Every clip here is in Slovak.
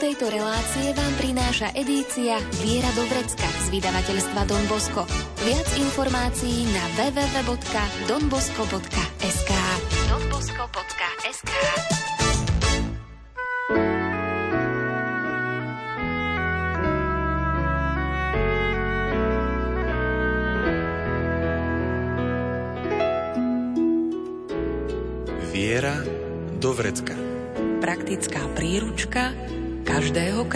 tejto relácie vám prináša edícia Viera do Vrecka z vydavateľstva Don Bosco. Viac informácií na www.donbosco.sk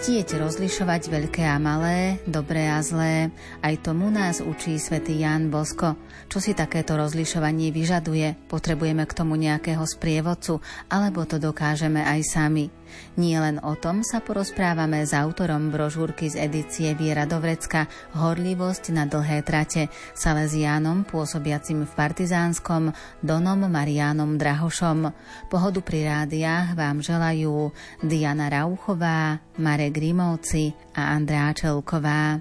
Vedieť rozlišovať veľké a malé, dobré a zlé, aj tomu nás učí svätý Ján Bosko. Čo si takéto rozlišovanie vyžaduje? Potrebujeme k tomu nejakého sprievodcu, alebo to dokážeme aj sami? Nie len o tom sa porozprávame s autorom brožúrky z edície Viera Dovrecka Horlivosť na dlhé trate, Salesiánom pôsobiacim v Partizánskom, Donom Marianom Drahošom. Pohodu pri rádiách vám želajú Diana Rauchová, Marek Grimovci a Andrá Čelková.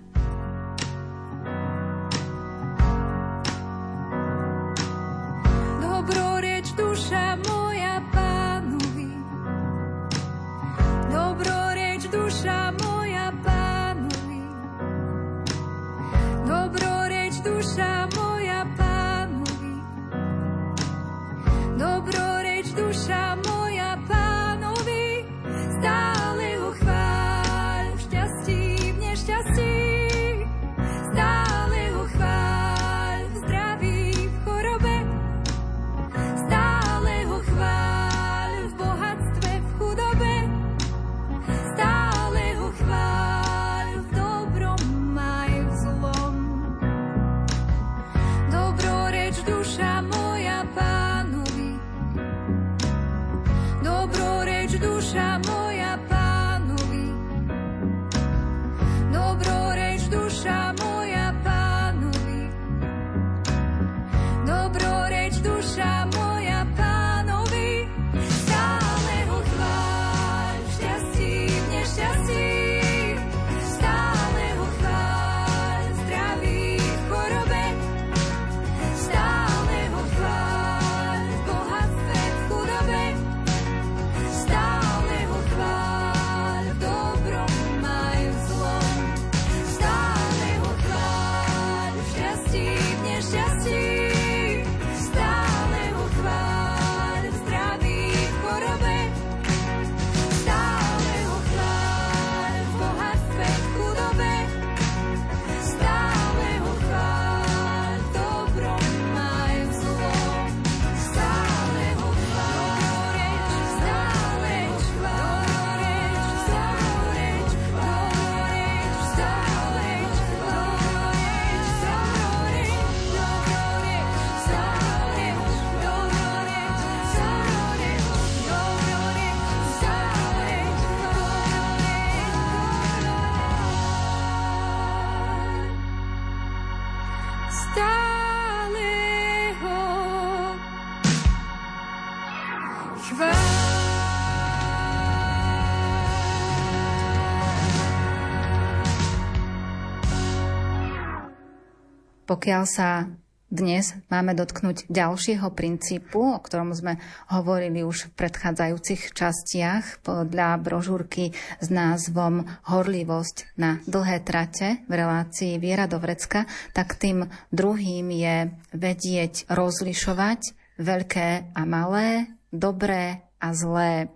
Pokiaľ sa dnes máme dotknúť ďalšieho princípu, o ktorom sme hovorili už v predchádzajúcich častiach podľa brožúrky s názvom Horlivosť na dlhé trate v relácii Viera do Vrecka, tak tým druhým je vedieť rozlišovať veľké a malé, dobré a zlé.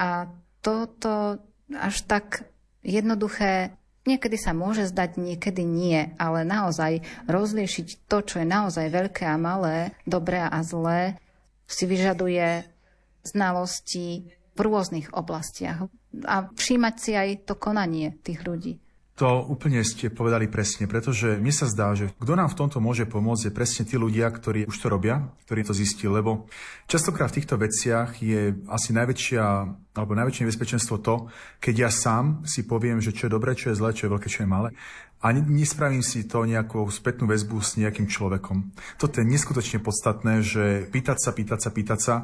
A toto až tak jednoduché Niekedy sa môže zdať, niekedy nie, ale naozaj rozliešiť to, čo je naozaj veľké a malé, dobré a zlé, si vyžaduje znalosti v rôznych oblastiach a všímať si aj to konanie tých ľudí. To úplne ste povedali presne, pretože mi sa zdá, že kto nám v tomto môže pomôcť, je presne tí ľudia, ktorí už to robia, ktorí to zistili, lebo častokrát v týchto veciach je asi najväčšia alebo najväčšie nebezpečenstvo to, keď ja sám si poviem, že čo je dobré, čo je zlé, čo je veľké, čo je malé a nespravím si to nejakou spätnú väzbu s nejakým človekom. Toto je neskutočne podstatné, že pýtať sa, pýtať sa, pýtať sa,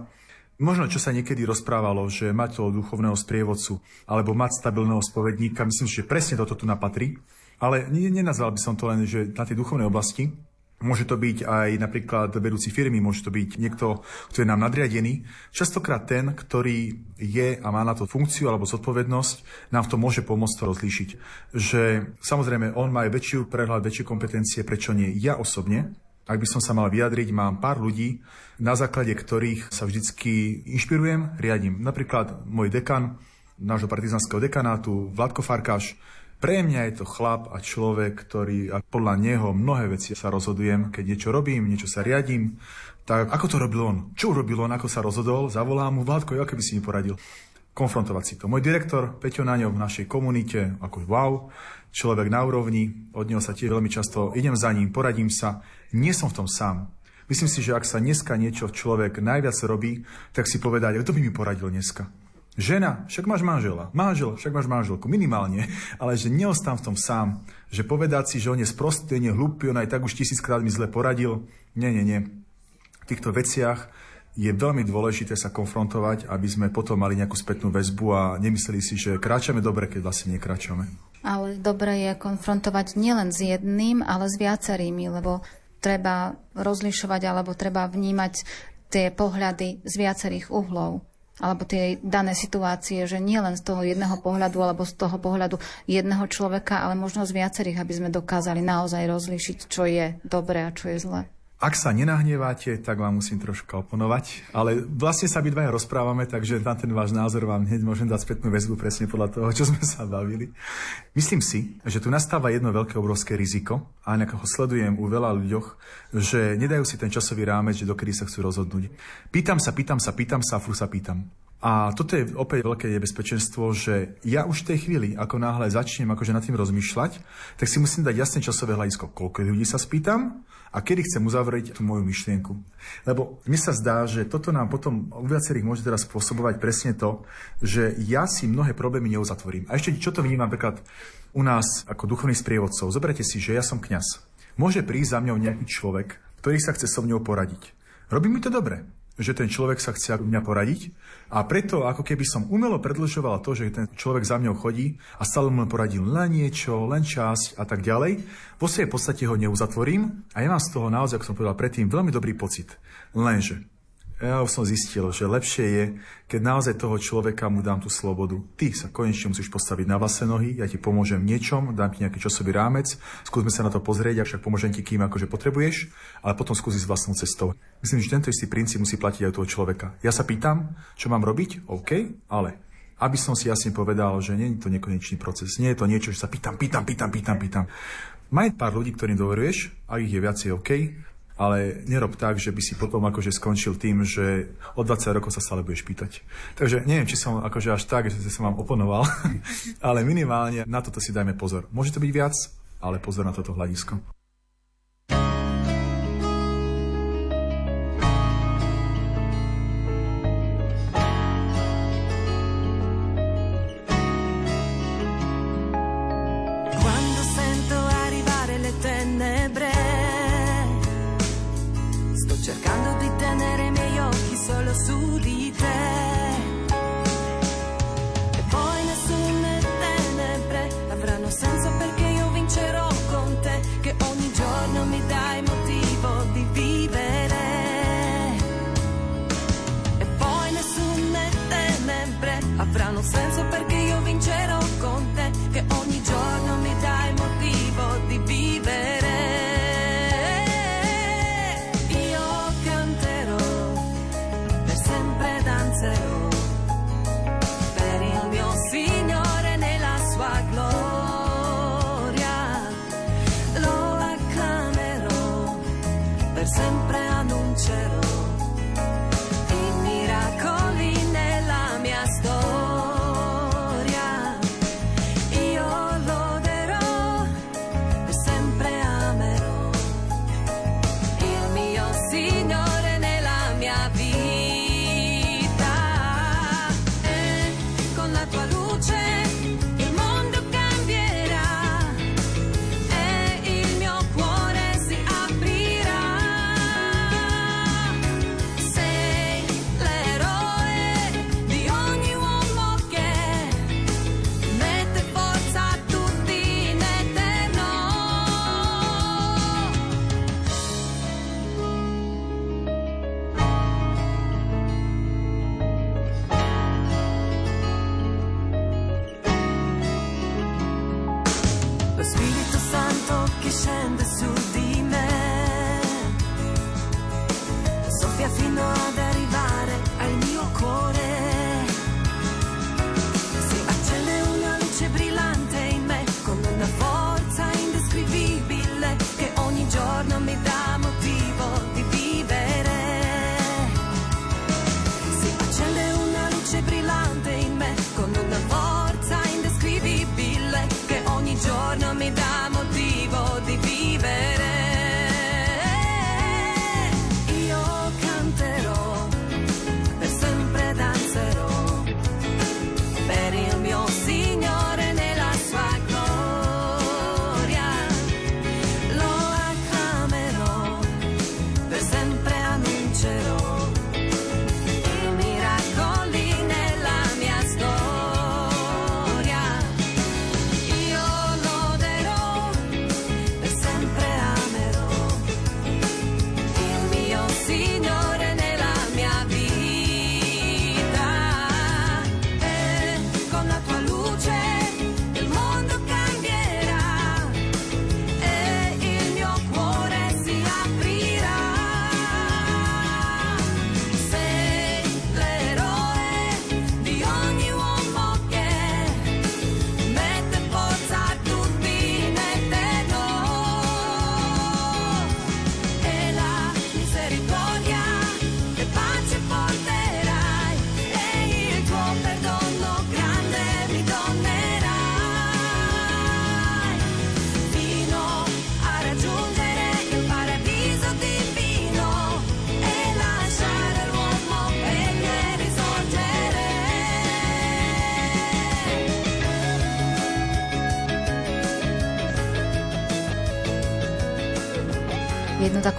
Možno, čo sa niekedy rozprávalo, že mať toho duchovného sprievodcu alebo mať stabilného spovedníka, myslím, že presne toto tu napatrí. Ale nenazval by som to len, že na tej duchovnej oblasti, Môže to byť aj napríklad vedúci firmy, môže to byť niekto, kto je nám nadriadený. Častokrát ten, ktorý je a má na to funkciu alebo zodpovednosť, nám to môže pomôcť to rozlíšiť. Že samozrejme on má aj väčšiu prehľad, väčšie kompetencie, prečo nie ja osobne. Ak by som sa mal vyjadriť, mám pár ľudí, na základe ktorých sa vždycky inšpirujem, riadím. Napríklad môj dekan, nášho partizanského dekanátu, Vladko Farkáš, pre mňa je to chlap a človek, ktorý a podľa neho mnohé veci sa rozhodujem, keď niečo robím, niečo sa riadím, tak ako to robil on? Čo urobil on, ako sa rozhodol? Zavolám mu, Vládko, aké by si mi poradil? Konfrontovať si to. Môj direktor, Peťo Naňov v našej komunite, ako wow, človek na úrovni, od neho sa tiež veľmi často idem za ním, poradím sa. Nie som v tom sám. Myslím si, že ak sa dneska niečo človek najviac robí, tak si povedať, kto by mi poradil dneska? Žena, však máš manžela. Manžel, však máš manželku. Minimálne. Ale že neostám v tom sám. Že povedať si, že on je sprostý, nie hlúpy, on aj tak už tisíckrát mi zle poradil. Nie, nie, nie. V týchto veciach je veľmi dôležité sa konfrontovať, aby sme potom mali nejakú spätnú väzbu a nemysleli si, že kráčame dobre, keď vlastne nekračame. Ale dobre je konfrontovať nielen s jedným, ale s viacerými, lebo treba rozlišovať alebo treba vnímať tie pohľady z viacerých uhlov alebo tie dané situácie, že nie len z toho jedného pohľadu alebo z toho pohľadu jedného človeka, ale možno z viacerých, aby sme dokázali naozaj rozlíšiť, čo je dobré a čo je zlé. Ak sa nenahneváte, tak vám musím trošku oponovať, ale vlastne sa my dvaja rozprávame, takže na ten váš názor vám hneď môžem dať spätnú väzbu presne podľa toho, čo sme sa bavili. Myslím si, že tu nastáva jedno veľké obrovské riziko, a inak ho sledujem u veľa ľuďoch, že nedajú si ten časový rámec, že dokedy sa chcú rozhodnúť. Pýtam sa, pýtam sa, pýtam sa a sa pýtam. A toto je opäť veľké nebezpečenstvo, že ja už v tej chvíli, ako náhle začnem akože nad tým rozmýšľať, tak si musím dať jasné časové hľadisko, koľko ľudí sa spýtam a kedy chcem uzavrieť tú moju myšlienku. Lebo mi sa zdá, že toto nám potom u viacerých môže teraz spôsobovať presne to, že ja si mnohé problémy neuzatvorím. A ešte čo to vnímam napríklad u nás ako duchovných sprievodcov. Zoberte si, že ja som kňaz. Môže prísť za mňou nejaký človek, ktorý sa chce so mňou poradiť. Robí mi to dobre že ten človek sa chce mňa poradiť a preto ako keby som umelo predlžoval to, že ten človek za mňou chodí a stále mu poradil len niečo, len časť a tak ďalej, vo svojej podstate ho neuzatvorím a ja mám z toho naozaj, ako som povedal predtým, veľmi dobrý pocit. Lenže ja už som zistil, že lepšie je, keď naozaj toho človeka mu dám tú slobodu. Ty sa konečne musíš postaviť na vlastné nohy, ja ti pomôžem niečom, dám ti nejaký časový rámec, skúsme sa na to pozrieť, však pomôžem ti kým akože potrebuješ, ale potom skúsi s vlastnou cestou. Myslím, že tento istý princíp musí platiť aj toho človeka. Ja sa pýtam, čo mám robiť, OK, ale aby som si jasne povedal, že nie je to nekonečný proces, nie je to niečo, že sa pýtam, pýtam, pýtam, pýtam, pýtam. Maj pár ľudí, ktorým dôveruješ, ak ich je viacej OK, ale nerob tak, že by si potom akože skončil tým, že o 20 rokov sa stále budeš pýtať. Takže neviem, či som akože až tak, že som vám oponoval, ale minimálne na toto si dajme pozor. Môže to byť viac, ale pozor na toto hľadisko. sempre annunciare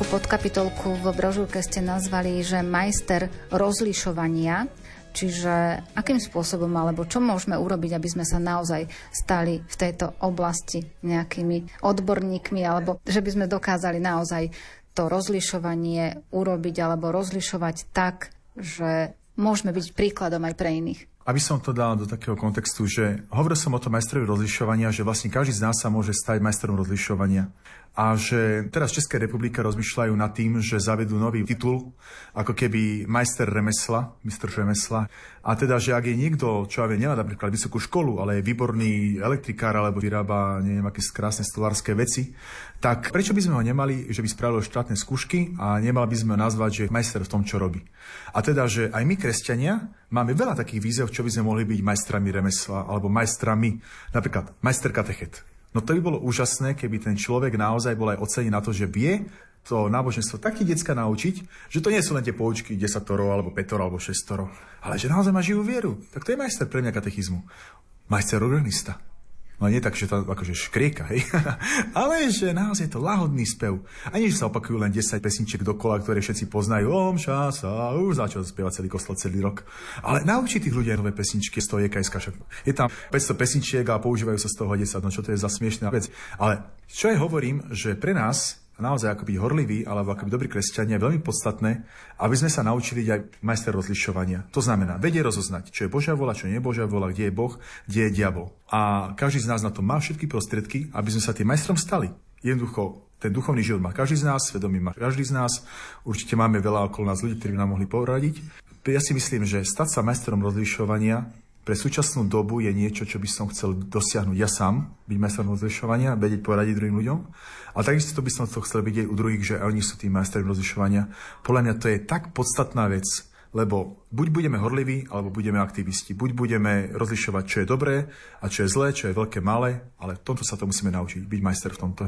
podkapitolku v brožúrke ste nazvali, že majster rozlišovania, čiže akým spôsobom alebo čo môžeme urobiť, aby sme sa naozaj stali v tejto oblasti nejakými odborníkmi alebo že by sme dokázali naozaj to rozlišovanie urobiť alebo rozlišovať tak, že môžeme byť príkladom aj pre iných. Aby som to dal do takého kontextu, že hovoril som o tom majstrovi rozlišovania, že vlastne každý z nás sa môže stať majstrom rozlišovania. A že teraz v Českej republike rozmýšľajú nad tým, že zavedú nový titul, ako keby majster remesla, mistr remesla. A teda, že ak je niekto, čo ja viem, nemá napríklad vysokú školu, ale je výborný elektrikár alebo vyrába neviem, aké krásne stolárske veci, tak prečo by sme ho nemali, že by spravil štátne skúšky a nemal by sme ho nazvať, že je majster v tom, čo robí. A teda, že aj my, kresťania, máme veľa takých výzev, čo by sme mohli byť majstrami remesla alebo majstrami, napríklad majster katechet. No to by bolo úžasné, keby ten človek naozaj bol aj ocenený na to, že vie to náboženstvo tak detská naučiť, že to nie sú len tie poučky 10 alebo 5 alebo 6 ale že naozaj má živú vieru. Tak to je majster pre mňa katechizmu. Majster organista. No nie tak, že to akože škrieka, hej? ale že naozaj je to lahodný spev. A nie, že sa opakujú len 10 pesničiek dokola, ktoré všetci poznajú. Om, ša, sa, už začal spievať celý kostol celý rok. Ale naučí tých ľudí aj nové pesničky z toho JKS. Však je tam 500 pesničiek a používajú sa z toho 10. No čo to je za smiešná vec. Ale čo ja hovorím, že pre nás naozaj ako byť horlivý alebo ako byť dobrý kresťania je veľmi podstatné, aby sme sa naučili aj majster rozlišovania. To znamená, vedie rozoznať, čo je Božia vola, čo nie je Božia vola, kde je Boh, kde je diabol. A každý z nás na to má všetky prostriedky, aby sme sa tým majstrom stali. Jednoducho, ten duchovný život má každý z nás, svedomí má každý z nás. Určite máme veľa okolo nás ľudí, ktorí by nám mohli poradiť. Ja si myslím, že stať sa majstrom rozlišovania pre súčasnú dobu je niečo, čo by som chcel dosiahnuť ja sám, byť majstrom rozlišovania, vedieť poradiť druhým ľuďom. Ale takisto by som to chcel vidieť u druhých, že oni sú tým majstrami rozlišovania. Podľa mňa to je tak podstatná vec, lebo buď budeme horliví, alebo budeme aktivisti. Buď budeme rozlišovať, čo je dobré a čo je zlé, čo je veľké, malé, ale v tomto sa to musíme naučiť, byť majster v tomto.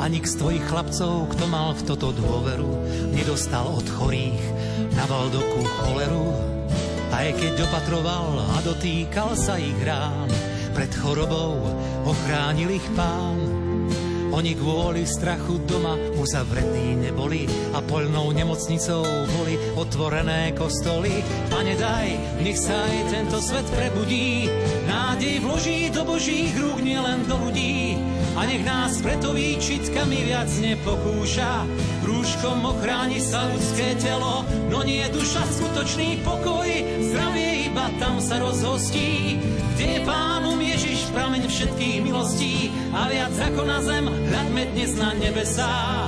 Ani z tvojich chlapcov, kto mal v toto dôveru, nedostal od chorých na Valdoku choleru. Aj keď opatroval a dotýkal sa ich rán, pred chorobou ochránil ich pán. Oni kvôli strachu doma uzavretí neboli a poľnou nemocnicou boli otvorené kostoly. Pane daj, nech sa aj tento svet prebudí, nádej vloží do Božích rúk, nielen do ľudí. A nech nás preto výčitkami viac nepokúša, rúškom ochráni sa ľudské telo, no nie duša skutočný pokoj, zdravie iba tam sa rozhostí. Kde je pánom Ježiš, prameň všetkých milostí a viac ako na zem, hľadme dnes na nebesá.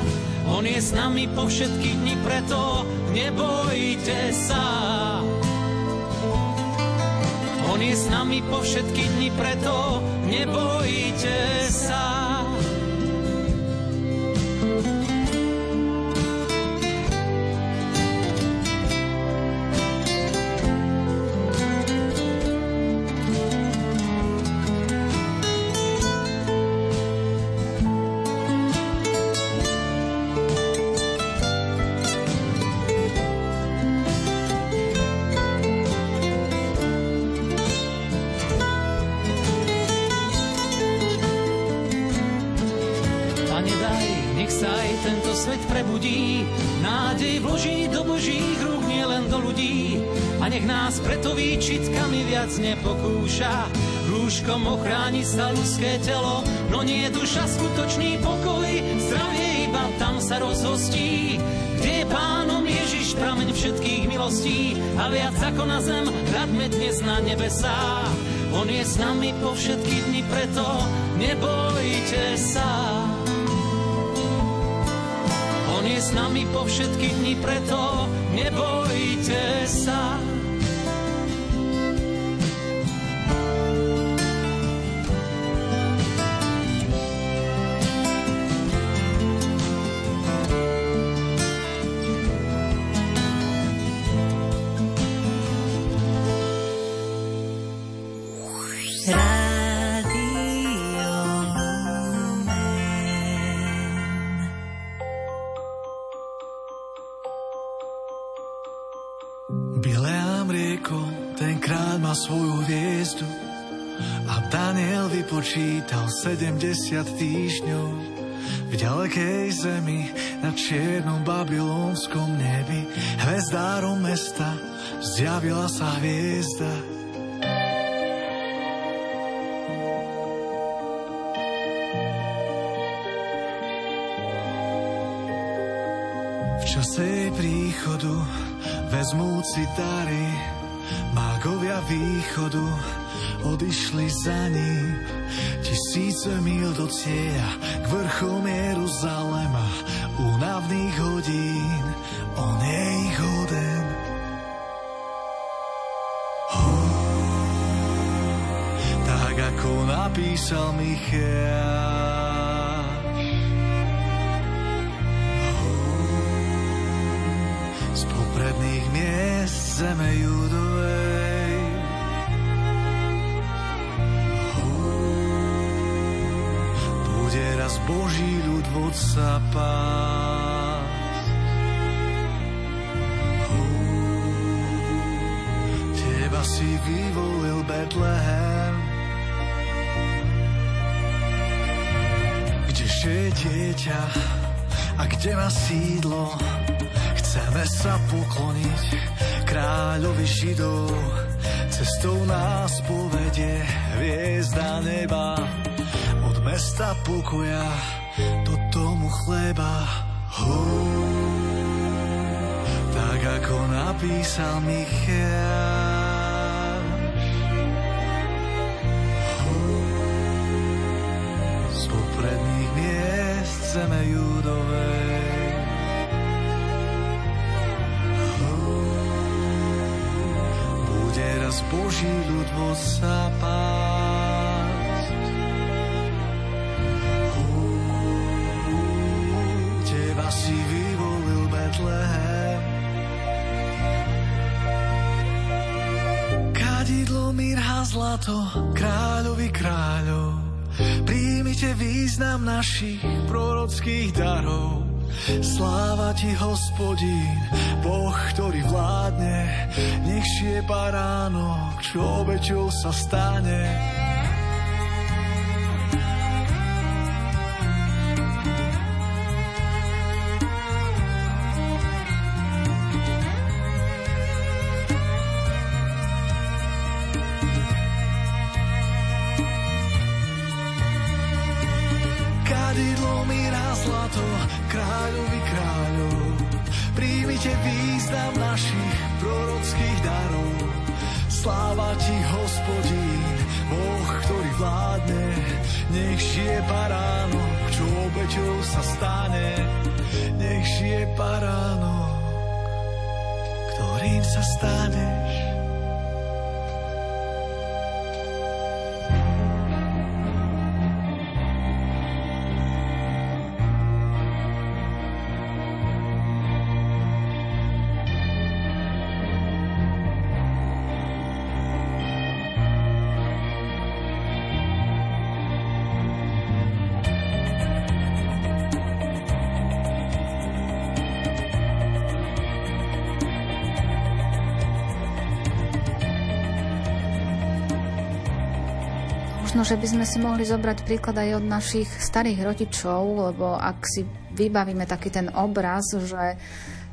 On je s nami po všetky dni, preto nebojte sa. Je s nami po všetky dni, preto nebojte sa. Rúškom ochráni sa ľudské telo, no nie je duša skutočný pokoj, zdravie iba tam sa rozhostí. Kde je pánom Ježiš, prameň všetkých milostí a viac ako na zem, hľadme dnes na nebesá. On je s nami po všetky dni, preto nebojte sa. On je s nami po všetky dni, preto nebojte Vypočítal 70 týždňov v ďalekej zemi na čiernom babylonskom nebi hvezdárom mesta zjavila sa hviezda. V čase jej príchodu vezmú citary, mágovia východu odišli za ním. Tisíce mil do cieľa k vrchom Jeruzalema, únavných hodín, on je ich hoden. Ho, tak ako napísal Micheáš. z popredných miest zeme judovej. Bude raz Boží ľud vodca pás. Teba si vyvolil Betlehem, kde Najkrajšie dieťa, a kde má sídlo? Chceme sa pokloniť kráľovi Židov. Cestou nás povedie hviezda neba. Mesta pokoja do domu chleba. Hú, tak ako napísal Michal. Hú, z popredných miest zeme judovej. Bude raz Boží ľud vo sa zlato, kráľovi kráľov. Príjmite význam našich prorockých darov. Sláva ti, hospodín, Boh, ktorý vládne, nech šie baránok, čo obeťou sa stane. Možno, že by sme si mohli zobrať príklad aj od našich starých rodičov, lebo ak si vybavíme taký ten obraz, že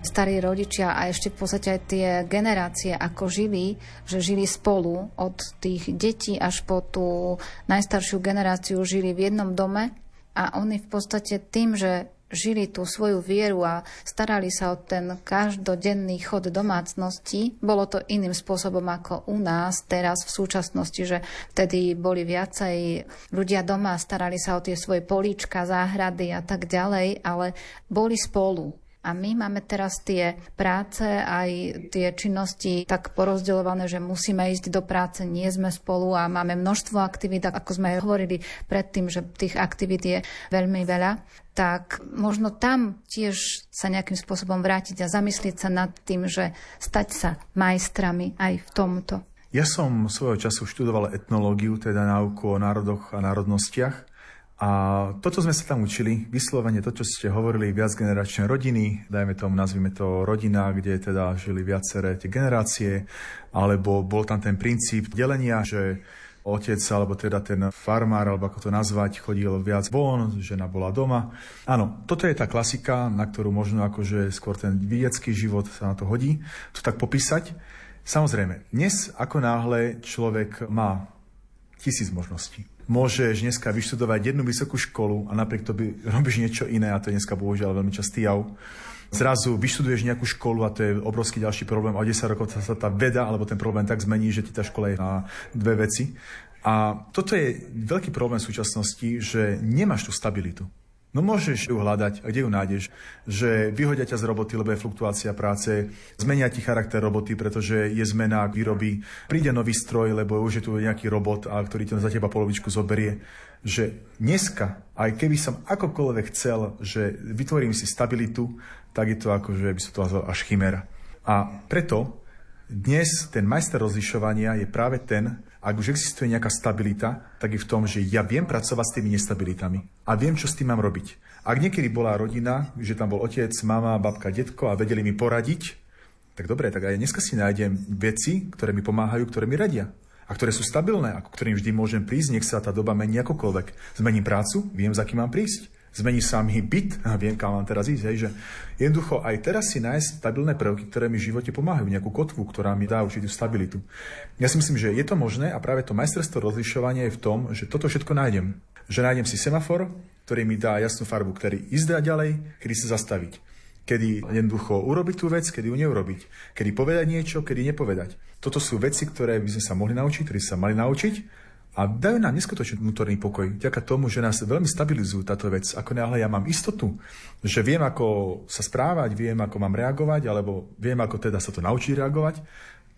starí rodičia a ešte v podstate aj tie generácie, ako žili, že žili spolu od tých detí až po tú najstaršiu generáciu, žili v jednom dome a oni v podstate tým, že žili tú svoju vieru a starali sa o ten každodenný chod domácnosti. Bolo to iným spôsobom ako u nás teraz v súčasnosti, že vtedy boli viacej ľudia doma, starali sa o tie svoje políčka, záhrady a tak ďalej, ale boli spolu. A my máme teraz tie práce, aj tie činnosti tak porozdeľované, že musíme ísť do práce, nie sme spolu a máme množstvo aktivít, ako sme hovorili predtým, že tých aktivít je veľmi veľa tak možno tam tiež sa nejakým spôsobom vrátiť a zamyslieť sa nad tým, že stať sa majstrami aj v tomto. Ja som svojho času študoval etnológiu, teda náuku o národoch a národnostiach. A toto sme sa tam učili, vyslovene to, čo ste hovorili, viacgeneračné rodiny, dajme tomu, nazvime to rodina, kde teda žili viaceré tie generácie, alebo bol tam ten princíp delenia, že otec, alebo teda ten farmár, alebo ako to nazvať, chodil viac von, žena bola doma. Áno, toto je tá klasika, na ktorú možno akože skôr ten vidiecký život sa na to hodí, to tak popísať. Samozrejme, dnes ako náhle človek má tisíc možností. Môžeš dneska vyštudovať jednu vysokú školu a napriek to by robíš niečo iné a to je dneska bohužiaľ veľmi častý jav zrazu vyštuduješ nejakú školu a to je obrovský ďalší problém. O 10 rokov sa tá veda alebo ten problém tak zmení, že ti tá škola je na dve veci. A toto je veľký problém v súčasnosti, že nemáš tú stabilitu. No môžeš ju hľadať, kde ju nájdeš, že vyhodia ťa z roboty, lebo je fluktuácia práce, zmenia ti charakter roboty, pretože je zmena výroby, príde nový stroj, lebo už je tu nejaký robot, a ktorý ťa za teba polovičku zoberie. Že dneska, aj keby som akokoľvek chcel, že vytvorím si stabilitu, tak je to ako, že by sa to nazval až chimera. A preto dnes ten majster rozlišovania je práve ten, ak už existuje nejaká stabilita, tak je v tom, že ja viem pracovať s tými nestabilitami a viem, čo s tým mám robiť. Ak niekedy bola rodina, že tam bol otec, mama, babka, detko a vedeli mi poradiť, tak dobre, tak aj dneska si nájdem veci, ktoré mi pomáhajú, ktoré mi radia a ktoré sú stabilné, ako ktorým vždy môžem prísť, nech sa tá doba mení akokoľvek. Zmením prácu, viem, za kým mám prísť zmení sa mi byt viem, kam mám teraz ísť. Hej, že jednoducho aj teraz si nájsť stabilné prvky, ktoré mi v živote pomáhajú, nejakú kotvu, ktorá mi dá určitú stabilitu. Ja si myslím, že je to možné a práve to majstrovstvo rozlišovania je v tom, že toto všetko nájdem. Že nájdem si semafor, ktorý mi dá jasnú farbu, ktorý ísť ďalej, kedy sa zastaviť. Kedy jednoducho urobiť tú vec, kedy ju neurobiť. Kedy povedať niečo, kedy nepovedať. Toto sú veci, ktoré by sme sa mohli naučiť, ktoré sa mali naučiť a dajú nám neskutočný vnútorný pokoj. Vďaka tomu, že nás veľmi stabilizujú táto vec. Ako náhle ja mám istotu, že viem, ako sa správať, viem, ako mám reagovať, alebo viem, ako teda sa to naučiť reagovať,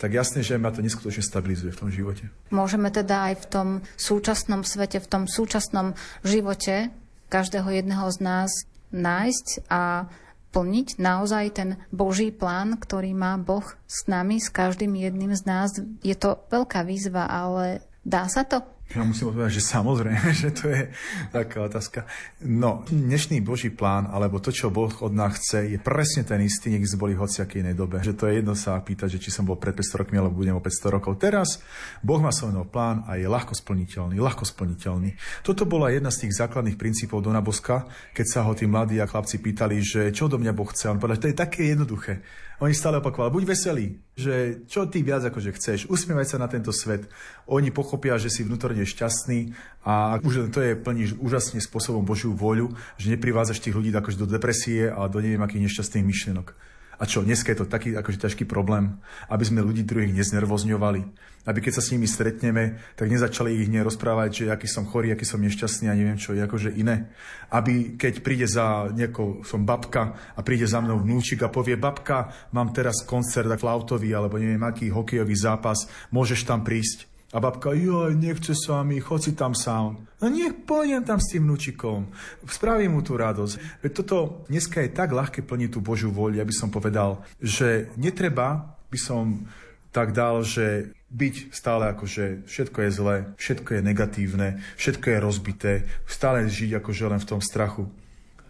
tak jasne, že ma to neskutočne stabilizuje v tom živote. Môžeme teda aj v tom súčasnom svete, v tom súčasnom živote každého jedného z nás nájsť a plniť naozaj ten Boží plán, ktorý má Boh s nami, s každým jedným z nás. Je to veľká výzva, ale Dá sa to? Ja musím povedať, že samozrejme, že to je taká otázka. No, dnešný Boží plán, alebo to, čo Boh od nás chce, je presne ten istý, nech sme boli v hociakej inej dobe. Že to je jedno sa pýtať, že či som bol pred 500 rokmi, alebo budem o 500 rokov. Teraz Boh má svoj plán a je ľahko splniteľný, ľahko splniteľný. Toto bola jedna z tých základných princípov Dona Boska, keď sa ho tí mladí a chlapci pýtali, že čo do mňa Boh chce. On povedal, že to je také jednoduché. Oni stále opakovali, buď veselý, že čo ty viac akože chceš, usmievaj sa na tento svet. Oni pochopia, že si vnútorne šťastný a už to je plníš úžasne spôsobom Božiu voľu, že neprivádzaš tých ľudí akože do depresie a do neviem akých nešťastných myšlienok. A čo, dneska je to taký akože ťažký problém, aby sme ľudí druhých neznervozňovali. Aby keď sa s nimi stretneme, tak nezačali ich nerozprávať, že aký som chorý, aký som nešťastný a neviem čo, je akože iné. Aby keď príde za niekou, som babka a príde za mnou vnúčik a povie, babka, mám teraz koncert flautový alebo neviem aký hokejový zápas, môžeš tam prísť. A babka, joj, nechce sa mi, chod si tam sám. No nech pôjdem tam s tým vnúčikom. Spravím mu tú radosť. Veď toto dneska je tak ľahké plniť tú Božiu voľu, aby som povedal, že netreba by som tak dal, že byť stále ako, že všetko je zlé, všetko je negatívne, všetko je rozbité, stále žiť ako, že len v tom strachu.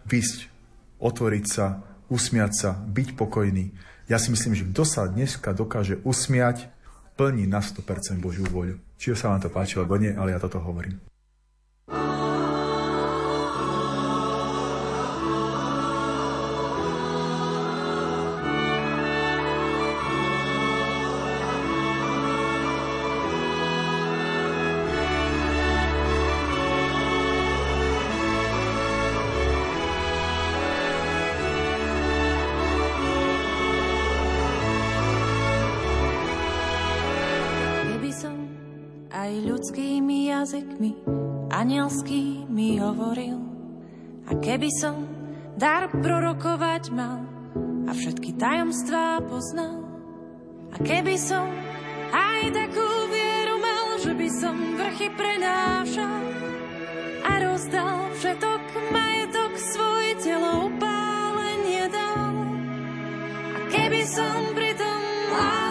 Vysť, otvoriť sa, usmiať sa, byť pokojný. Ja si myslím, že kto sa dneska dokáže usmiať, plní na 100% Božiu voľu. Či sa vám to páči, alebo nie, ale ja toto hovorím. Keby som dar prorokovať mal a všetky tajomstvá poznal. A keby som aj takú vieru mal, že by som vrchy prenášal a rozdal všetok majetok svoj telo upálenie dal. A keby som pritom lásky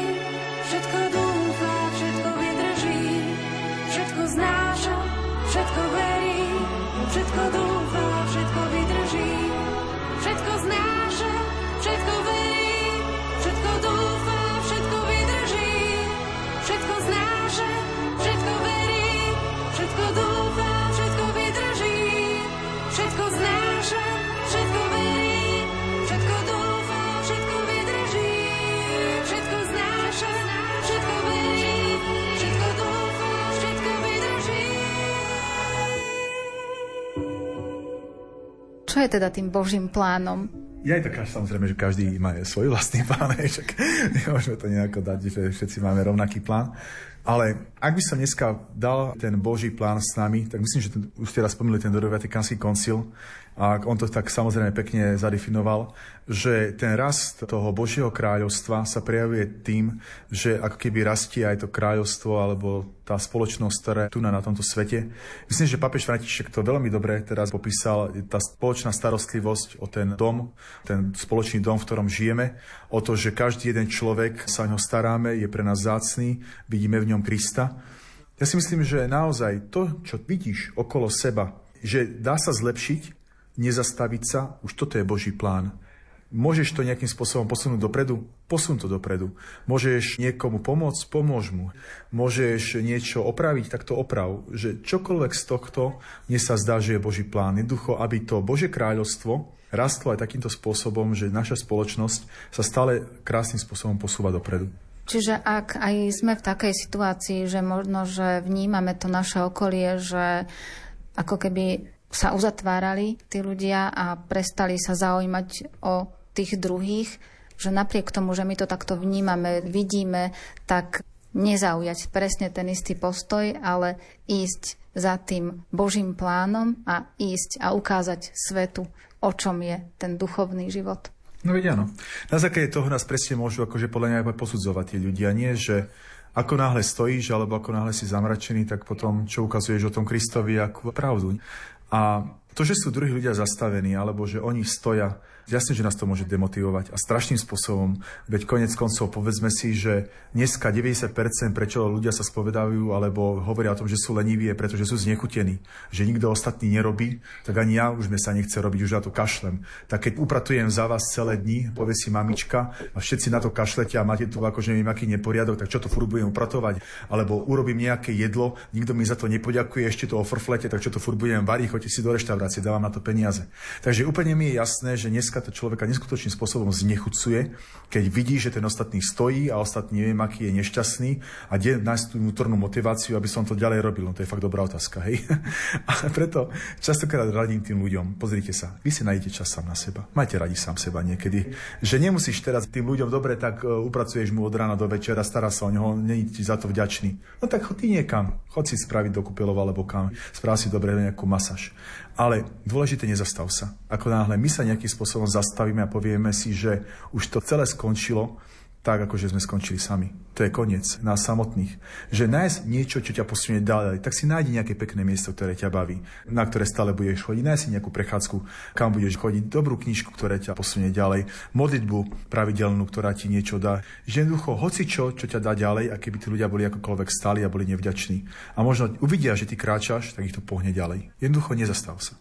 teda tým Božím plánom? Ja aj taká, samozrejme, že každý má svoj vlastný plán, však nemôžeme to nejako dať, že všetci máme rovnaký plán. Ale ak by som dneska dal ten Boží plán s nami, tak myslím, že ten, už ste raz spomínali ten Vatikánsky koncil, a on to tak samozrejme pekne zadefinoval, že ten rast toho Božieho kráľovstva sa prejavuje tým, že ako keby rastie aj to kráľovstvo alebo tá spoločnosť, ktorá tu na tomto svete. Myslím, že papež František to veľmi dobre teraz popísal, tá spoločná starostlivosť o ten dom, ten spoločný dom, v ktorom žijeme, o to, že každý jeden človek sa o ňo staráme, je pre nás zácný, vidíme v ňom Krista. Ja si myslím, že naozaj to, čo vidíš okolo seba, že dá sa zlepšiť, nezastaviť sa, už toto je Boží plán. Môžeš to nejakým spôsobom posunúť dopredu? Posun to dopredu. Môžeš niekomu pomôcť? Pomôž mu. Môžeš niečo opraviť? Tak to oprav. Že čokoľvek z tohto, mne sa zdá, že je Boží plán. Jednoducho, aby to Bože kráľovstvo rastlo aj takýmto spôsobom, že naša spoločnosť sa stále krásnym spôsobom posúva dopredu. Čiže ak aj sme v takej situácii, že možno, že vnímame to naše okolie, že ako keby sa uzatvárali tí ľudia a prestali sa zaujímať o tých druhých, že napriek tomu, že my to takto vnímame, vidíme, tak nezaujať presne ten istý postoj, ale ísť za tým Božím plánom a ísť a ukázať svetu, o čom je ten duchovný život. No vedia, áno. Na základe toho nás presne môžu akože podľa mňa posudzovať tie ľudia. Nie, že ako náhle stojíš, alebo ako náhle si zamračený, tak potom čo ukazuješ o tom Kristovi ako pravdu. A to, že sú druhí ľudia zastavení, alebo že oni stoja Jasne, že nás to môže demotivovať a strašným spôsobom, veď konec koncov povedzme si, že dneska 90% prečo ľudia sa spovedajú alebo hovoria o tom, že sú leniví, pretože sú znechutení, že nikto ostatný nerobí, tak ani ja už sa nechce robiť, už na to kašlem. Tak keď upratujem za vás celé dni, povie si mamička a všetci na to kašlete a máte tu akože neviem aký neporiadok, tak čo to furt budem upratovať? Alebo urobím nejaké jedlo, nikto mi za to nepoďakuje, ešte to ofrflete, tak čo to furt budem variť, choďte si do reštaurácie, dávam na to peniaze. Takže úplne mi je jasné, že dneska to človeka neskutočným spôsobom znechucuje, keď vidí, že ten ostatný stojí a ostatný neviem, aký je nešťastný a kde nájsť tú vnútornú motiváciu, aby som to ďalej robil. No to je fakt dobrá otázka, hej. a preto častokrát radím tým ľuďom, pozrite sa, vy si nájdete čas sám na seba. Majte radi sám seba niekedy. Že nemusíš teraz tým ľuďom dobre, tak uh, upracuješ mu od rána do večera, stará sa o neho, není ti za to vďačný. No tak chod ty niekam, chod si spraviť do kúpeľov alebo kam, správ si dobre nejakú masáž. Ale dôležité nezastav sa. Ako náhle my sa nejakým spôsobom zastavíme a povieme si, že už to celé skončilo, tak ako že sme skončili sami. To je koniec nás samotných. Že nájsť niečo, čo ťa posunie ďalej, tak si nájdi nejaké pekné miesto, ktoré ťa baví, na ktoré stále budeš chodiť. Nájdi si nejakú prechádzku, kam budeš chodiť, dobrú knižku, ktorá ťa posunie ďalej, modlitbu pravidelnú, ktorá ti niečo dá. Že jednoducho, hoci čo, čo ťa dá ďalej, a keby tí ľudia boli akokoľvek stáli a boli nevďační. A možno uvidia, že ty kráčaš, tak ich to pohne ďalej. Jednoducho nezastav sa.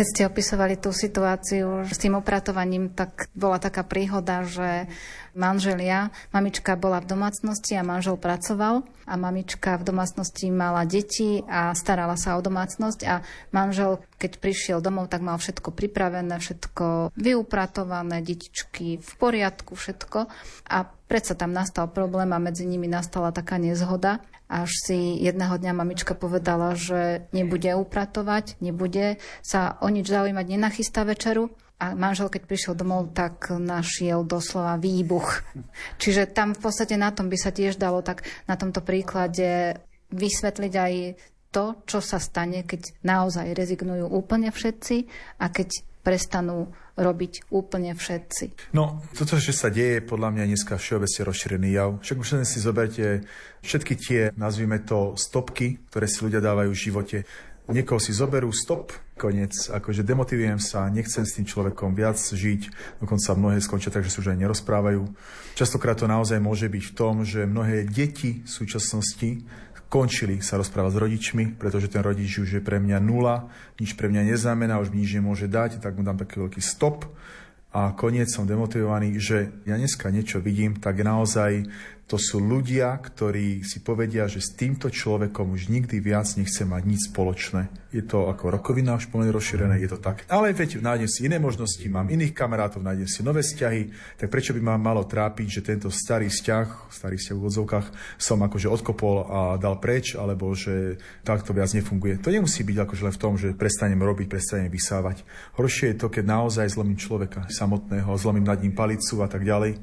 Keď ste opisovali tú situáciu s tým upratovaním, tak bola taká príhoda, že manželia, mamička bola v domácnosti a manžel pracoval a mamička v domácnosti mala deti a starala sa o domácnosť a manžel, keď prišiel domov, tak mal všetko pripravené, všetko vyupratované, detičky v poriadku, všetko. A predsa tam nastal problém a medzi nimi nastala taká nezhoda až si jedného dňa mamička povedala, že nebude upratovať, nebude sa o nič zaujímať, nenachystá večeru. A manžel, keď prišiel domov, tak našiel doslova výbuch. Čiže tam v podstate na tom by sa tiež dalo tak na tomto príklade vysvetliť aj to, čo sa stane, keď naozaj rezignujú úplne všetci a keď prestanú robiť úplne všetci. No, toto, čo sa deje, podľa mňa dneska všeobecne rozšírený jav. Však už si zoberte všetky tie, nazvime to, stopky, ktoré si ľudia dávajú v živote. Niekoho si zoberú, stop, koniec, akože demotivujem sa, nechcem s tým človekom viac žiť, dokonca mnohé skončia tak, že sa už aj nerozprávajú. Častokrát to naozaj môže byť v tom, že mnohé deti v súčasnosti končili sa rozprávať s rodičmi, pretože ten rodič už je pre mňa nula, nič pre mňa neznamená, už mi nič nemôže dať, tak mu dám taký veľký stop. A koniec som demotivovaný, že ja dneska niečo vidím, tak naozaj to sú ľudia, ktorí si povedia, že s týmto človekom už nikdy viac nechce mať nič spoločné. Je to ako rokovina už plne rozšírené, je to tak. Ale veď nájdem si iné možnosti, mám iných kamarátov, nájdem si nové vzťahy, tak prečo by ma malo trápiť, že tento starý vzťah, starý vzťah v odzovkách som akože odkopol a dal preč, alebo že takto viac nefunguje. To nemusí byť akože len v tom, že prestanem robiť, prestanem vysávať. Horšie je to, keď naozaj zlomím človeka samotného, zlomím nad ním palicu a tak ďalej.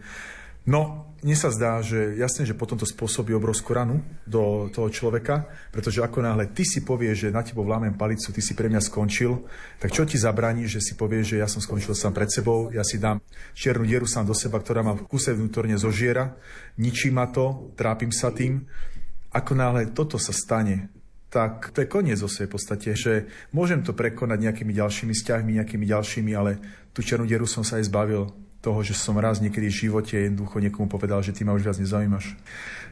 No, mne sa zdá, že jasne, že potom to spôsobí obrovskú ranu do toho človeka, pretože ako náhle ty si povieš, že na tebo vlámem palicu, ty si pre mňa skončil, tak čo ti zabraní, že si povieš, že ja som skončil sám pred sebou, ja si dám čiernu dieru sám do seba, ktorá ma v kuse vnútorne zožiera, ničí ma to, trápim sa tým. Ako náhle toto sa stane, tak to je koniec zase v podstate, že môžem to prekonať nejakými ďalšími vzťahmi, nejakými ďalšími, ale tú černú dieru som sa aj zbavil toho, že som raz niekedy v živote jednoducho niekomu povedal, že ty ma už viac nezaujímaš.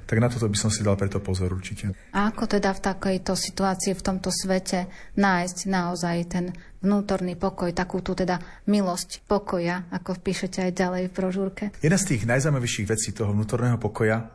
Tak na toto by som si dal preto pozor určite. A ako teda v takejto situácii, v tomto svete nájsť naozaj ten vnútorný pokoj, takú tú teda milosť pokoja, ako píšete aj ďalej v brožúrke? Jedna z tých najzaujímavejších vecí toho vnútorného pokoja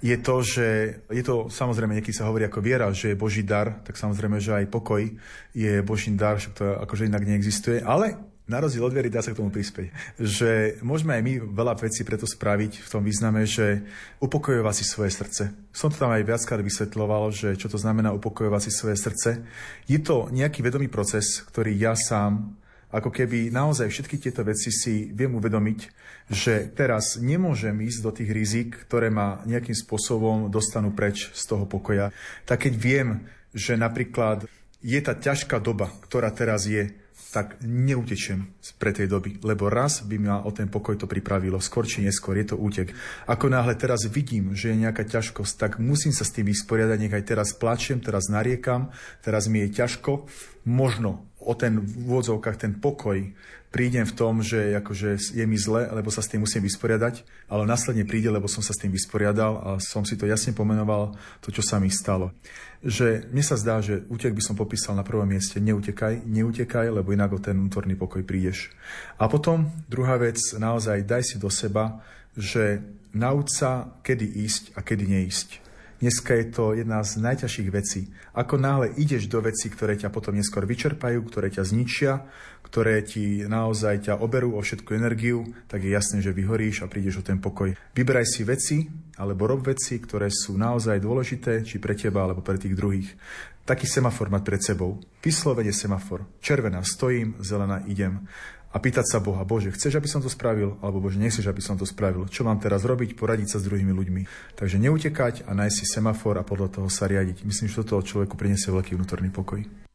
je to, že je to samozrejme, niekedy sa hovorí ako viera, že je Boží dar, tak samozrejme, že aj pokoj je Boží dar, že to akože inak neexistuje, ale na rozdiel od viery dá sa k tomu prispieť. Že môžeme aj my veľa vecí preto spraviť v tom význame, že upokojovať si svoje srdce. Som to tam aj viackrát vysvetľoval, že čo to znamená upokojovať si svoje srdce. Je to nejaký vedomý proces, ktorý ja sám ako keby naozaj všetky tieto veci si viem uvedomiť, že teraz nemôžem ísť do tých rizik, ktoré ma nejakým spôsobom dostanú preč z toho pokoja. Tak keď viem, že napríklad je tá ťažká doba, ktorá teraz je, tak neutečem pre tej doby, lebo raz by ma o ten pokoj to pripravilo, skôr či neskôr, je to útek. Ako náhle teraz vidím, že je nejaká ťažkosť, tak musím sa s tým vysporiadať, nech aj teraz plačem, teraz nariekam, teraz mi je ťažko, možno o ten v úvodzovkách ten pokoj prídem v tom, že akože je mi zle, lebo sa s tým musím vysporiadať, ale následne príde, lebo som sa s tým vysporiadal a som si to jasne pomenoval, to, čo sa mi stalo. Že mne sa zdá, že útek by som popísal na prvom mieste, neutekaj, neutekaj, lebo inak o ten vnútorný pokoj prídeš. A potom druhá vec, naozaj daj si do seba, že nauč sa, kedy ísť a kedy neísť. Dneska je to jedna z najťažších vecí. Ako náhle ideš do vecí, ktoré ťa potom neskôr vyčerpajú, ktoré ťa zničia, ktoré ti naozaj ťa oberú o všetku energiu, tak je jasné, že vyhoríš a prídeš o ten pokoj. Vyberaj si veci, alebo rob veci, ktoré sú naozaj dôležité, či pre teba, alebo pre tých druhých. Taký semafor mať pred sebou. Vyslovene semafor. Červená stojím, zelená idem a pýtať sa Boha, Bože, chceš, aby som to spravil, alebo Bože, nechceš, aby som to spravil. Čo mám teraz robiť? Poradiť sa s druhými ľuďmi. Takže neutekať a nájsť si semafor a podľa toho sa riadiť. Myslím, že toto človeku priniesie veľký vnútorný pokoj.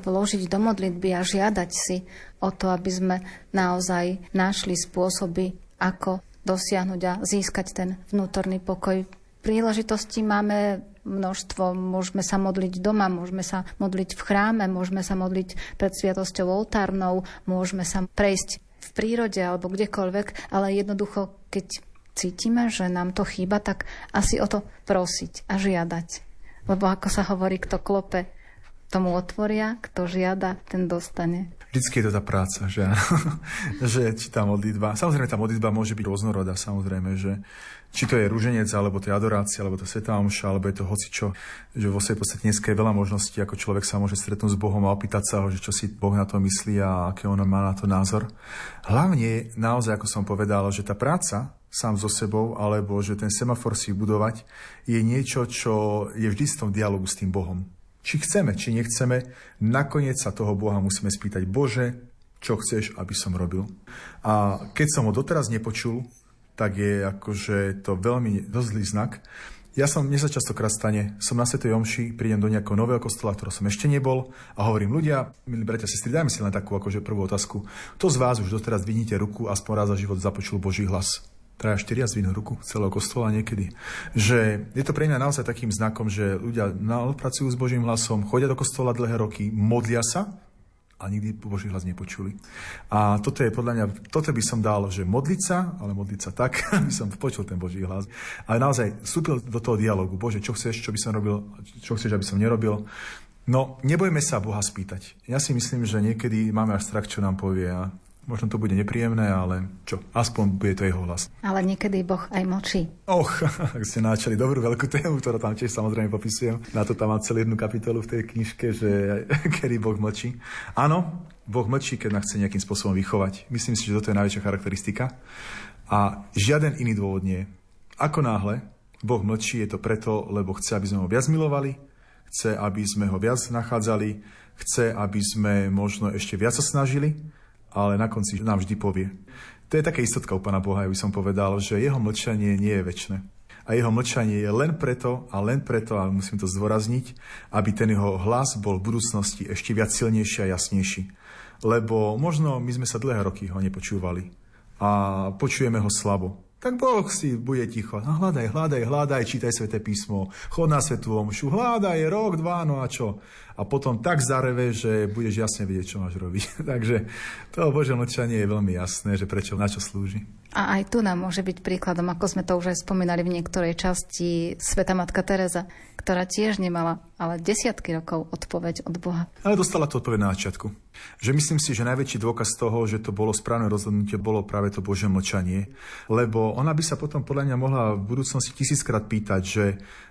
Vložiť do modlitby a žiadať si o to, aby sme naozaj našli spôsoby, ako dosiahnuť a získať ten vnútorný pokoj. Príležitosti máme množstvo. Môžeme sa modliť doma, môžeme sa modliť v chráme, môžeme sa modliť pred sviatosťou oltárnou, môžeme sa prejsť v prírode alebo kdekoľvek, ale jednoducho, keď cítime, že nám to chýba, tak asi o to prosiť a žiadať. Lebo ako sa hovorí, kto klope, tomu otvoria, kto žiada, ten dostane. Vždycky je to tá práca, že, že či tá modlitba, samozrejme tá modlitba môže byť rôznorodá, samozrejme, že či to je rúženec, alebo to je adorácia, alebo to je svetá omša, alebo je to hocičo, že vo svojej podstate dneska je veľa možností, ako človek sa môže stretnúť s Bohom a opýtať sa ho, že čo si Boh na to myslí a aké on má na to názor. Hlavne, naozaj, ako som povedal, že tá práca sám so sebou, alebo že ten semafor si budovať, je niečo, čo je vždy v tom dialogu s tým Bohom. Či chceme, či nechceme, nakoniec sa toho Boha musíme spýtať, Bože, čo chceš, aby som robil. A keď som ho doteraz nepočul, tak je akože to veľmi dosť zlý znak. Ja som, mne sa častokrát stane, som na Svetej Omši, prídem do nejakého nového kostola, ktorého som ešte nebol a hovorím ľudia, milí bratia, sestry, dajme si len takú akože prvú otázku. Kto z vás už doteraz vidíte ruku a aspoň raz za život započul Boží hlas? Traja, štyria zvinú ruku celého kostola niekedy. Že je to pre mňa naozaj takým znakom, že ľudia pracujú s Božím hlasom, chodia do kostola dlhé roky, modlia sa a nikdy Boží hlas nepočuli. A toto je podľa mňa, toto by som dal, že modliť sa, ale modliť sa tak, aby som počul ten Boží hlas. Ale naozaj vstúpil do toho dialogu. Bože, čo chceš, čo by som robil, čo chceš, aby som nerobil. No, nebojme sa Boha spýtať. Ja si myslím, že niekedy máme až strach, čo nám povie a Možno to bude nepríjemné, ale čo, aspoň bude to jeho hlas. Ale niekedy Boh aj močí. Och, ak ste náčali dobrú veľkú tému, ktorú tam tiež samozrejme popisujem. Na to tam mám celú jednu kapitolu v tej knižke, že kedy Boh mlčí. Áno, Boh mlčí, keď nás chce nejakým spôsobom vychovať. Myslím si, že toto je najväčšia charakteristika. A žiaden iný dôvod nie. Ako náhle Boh mlčí, je to preto, lebo chce, aby sme ho viac milovali, chce, aby sme ho viac nachádzali, chce, aby sme možno ešte viac sa snažili, ale na konci nám vždy povie. To je taká istotka u Pána Boha, ja by som povedal, že jeho mlčanie nie je väčšie. A jeho mlčanie je len preto a len preto, a musím to zdôrazniť, aby ten jeho hlas bol v budúcnosti ešte viac silnejší a jasnejší. Lebo možno my sme sa dlhé roky ho nepočúvali a počujeme ho slabo tak Boh si bude ticho. No hľadaj, hľadaj, hľadaj, čítaj sveté písmo, chod na svetú omšu, hľadaj, rok, dva, no a čo? A potom tak zareve, že budeš jasne vidieť, čo máš robiť. Takže to Bože mlčanie je veľmi jasné, že prečo, na čo slúži. A aj tu nám môže byť príkladom, ako sme to už aj spomínali v niektorej časti, Sveta Matka Teresa, ktorá tiež nemala ale desiatky rokov odpoveď od Boha. Ale dostala to odpoveď na začiatku. Že myslím si, že najväčší dôkaz toho, že to bolo správne rozhodnutie, bolo práve to Bože mlčanie. Lebo ona by sa potom podľa mňa mohla v budúcnosti tisíckrát pýtať, že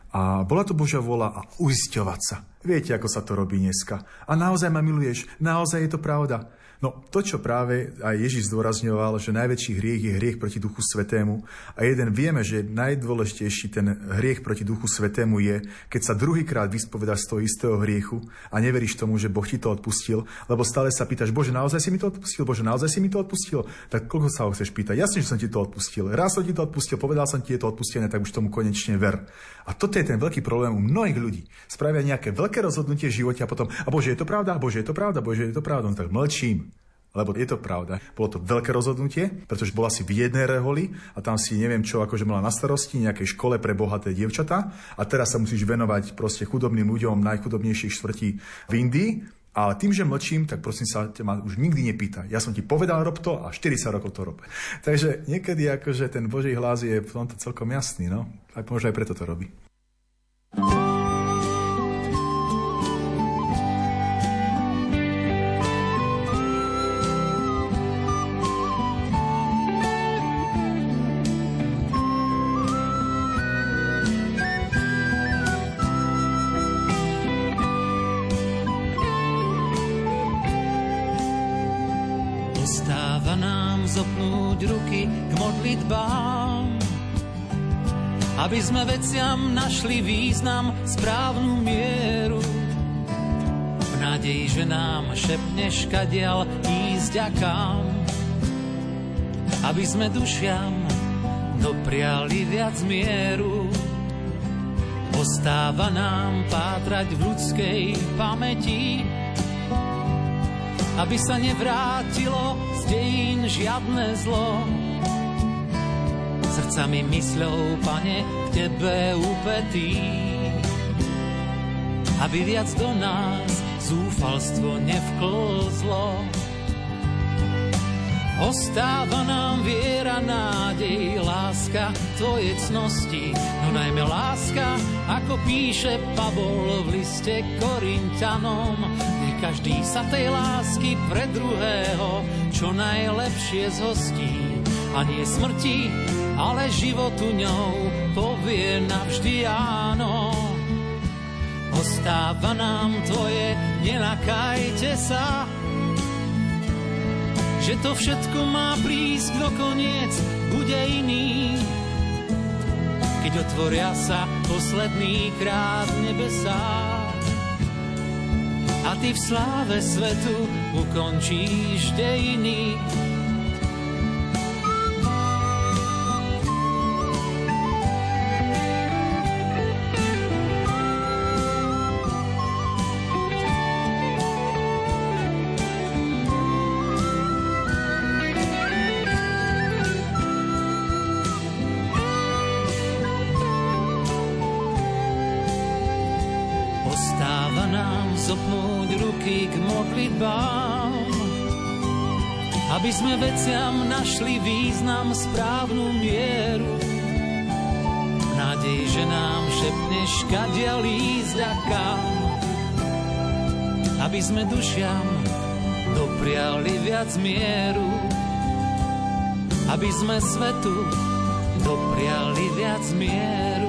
a bola to Božia vola a uisťovať sa. Viete, ako sa to robí dneska. A naozaj ma miluješ, naozaj je to pravda. No to, čo práve aj Ježiš zdôrazňoval, že najväčší hriech je hriech proti Duchu Svetému a jeden vieme, že najdôležitejší ten hriech proti Duchu Svetému je, keď sa druhýkrát vyspovedáš z toho istého hriechu a neveríš tomu, že Boh ti to odpustil, lebo stále sa pýtaš, Bože, naozaj si mi to odpustil, Bože, naozaj si mi to odpustil, tak koľko sa ho chceš pýtať? Jasne, že som ti to odpustil. Raz som ti to odpustil, povedal som ti, je to odpustené, tak už tomu konečne ver. A toto je ten veľký problém u mnohých ľudí. Spravia nejaké veľké rozhodnutie v živote a potom, a Bože, je to pravda, Bože, je to pravda, Bože, je to pravda, no tak mlčím. Lebo je to pravda. Bolo to veľké rozhodnutie, pretože bola si v jednej reholi a tam si neviem čo, akože mala na starosti nejakej škole pre bohaté dievčatá a teraz sa musíš venovať proste chudobným ľuďom najchudobnejších štvrtí v Indii ale tým, že mlčím, tak prosím sa, ťa ma už nikdy nepýta. Ja som ti povedal, rob to a 40 rokov to rob. Takže niekedy akože ten Boží hlas je v tomto celkom jasný, no. A možno aj preto to robí. thank you veciam našli význam, správnu mieru. V nádeji, že nám šepneš kadial ísť a kam, aby sme dušiam dopriali viac mieru. Ostáva nám pátrať v ľudskej pamäti aby sa nevrátilo z dejín žiadne zlo. Srdcami mysľou, pane, k tebe upetý, aby viac do nás zúfalstvo nevklzlo. Ostáva nám viera, nádej, láska, tvoje cnosti, no najmä láska, ako píše Pavol v liste Korintianom. Nech každý sa tej lásky pre druhého čo najlepšie zhostí. A nie smrti, ale životu ňou povie navždy áno. Ostáva nám tvoje, nenakajte sa, že to všetko má prísť do koniec, bude iný. Keď otvoria sa posledný krát nebesá a ty v sláve svetu ukončíš dejiny. Aby sme veciam našli význam, správnu mieru. Nádej, že nám šepneš, kadia lísť a kam. Aby sme dušiam dopriali viac mieru. Aby sme svetu dopriali viac mieru.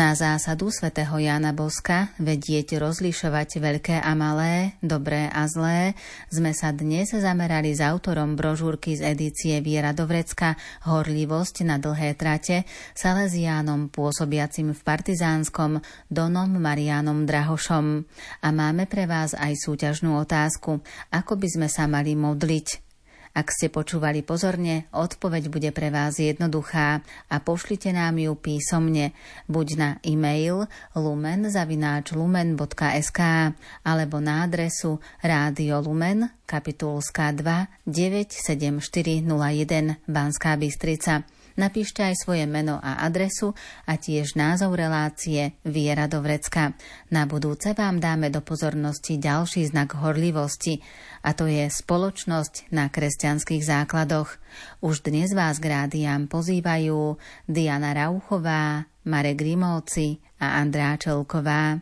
Na zásadu svätého Jána Boska vedieť rozlišovať veľké a malé, dobré a zlé sme sa dnes zamerali s autorom brožúrky z edície Viera Dovrecka Horlivosť na dlhé trate Salesiánom pôsobiacim v Partizánskom Donom Marianom Drahošom. A máme pre vás aj súťažnú otázku, ako by sme sa mali modliť ak ste počúvali pozorne, odpoveď bude pre vás jednoduchá a pošlite nám ju písomne buď na e-mail lumen.lumen.sk alebo na adresu Rádio Lumen, kapitulská 2 97401 Banská Bystrica. Napíšte aj svoje meno a adresu a tiež názov relácie Viera do vrecka. Na budúce vám dáme do pozornosti ďalší znak horlivosti a to je spoločnosť na kresťanských základoch. Už dnes vás k rádiám pozývajú Diana Rauchová, Marek Grimovci a Andrá Čelková.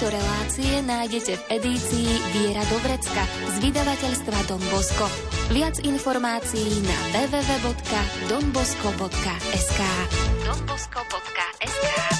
Tejto relácie nájdete v edícii Viera Dobrecka z vydavateľstva Don Bosco. Viac informácií na www.donbosco.sk donbosco.sk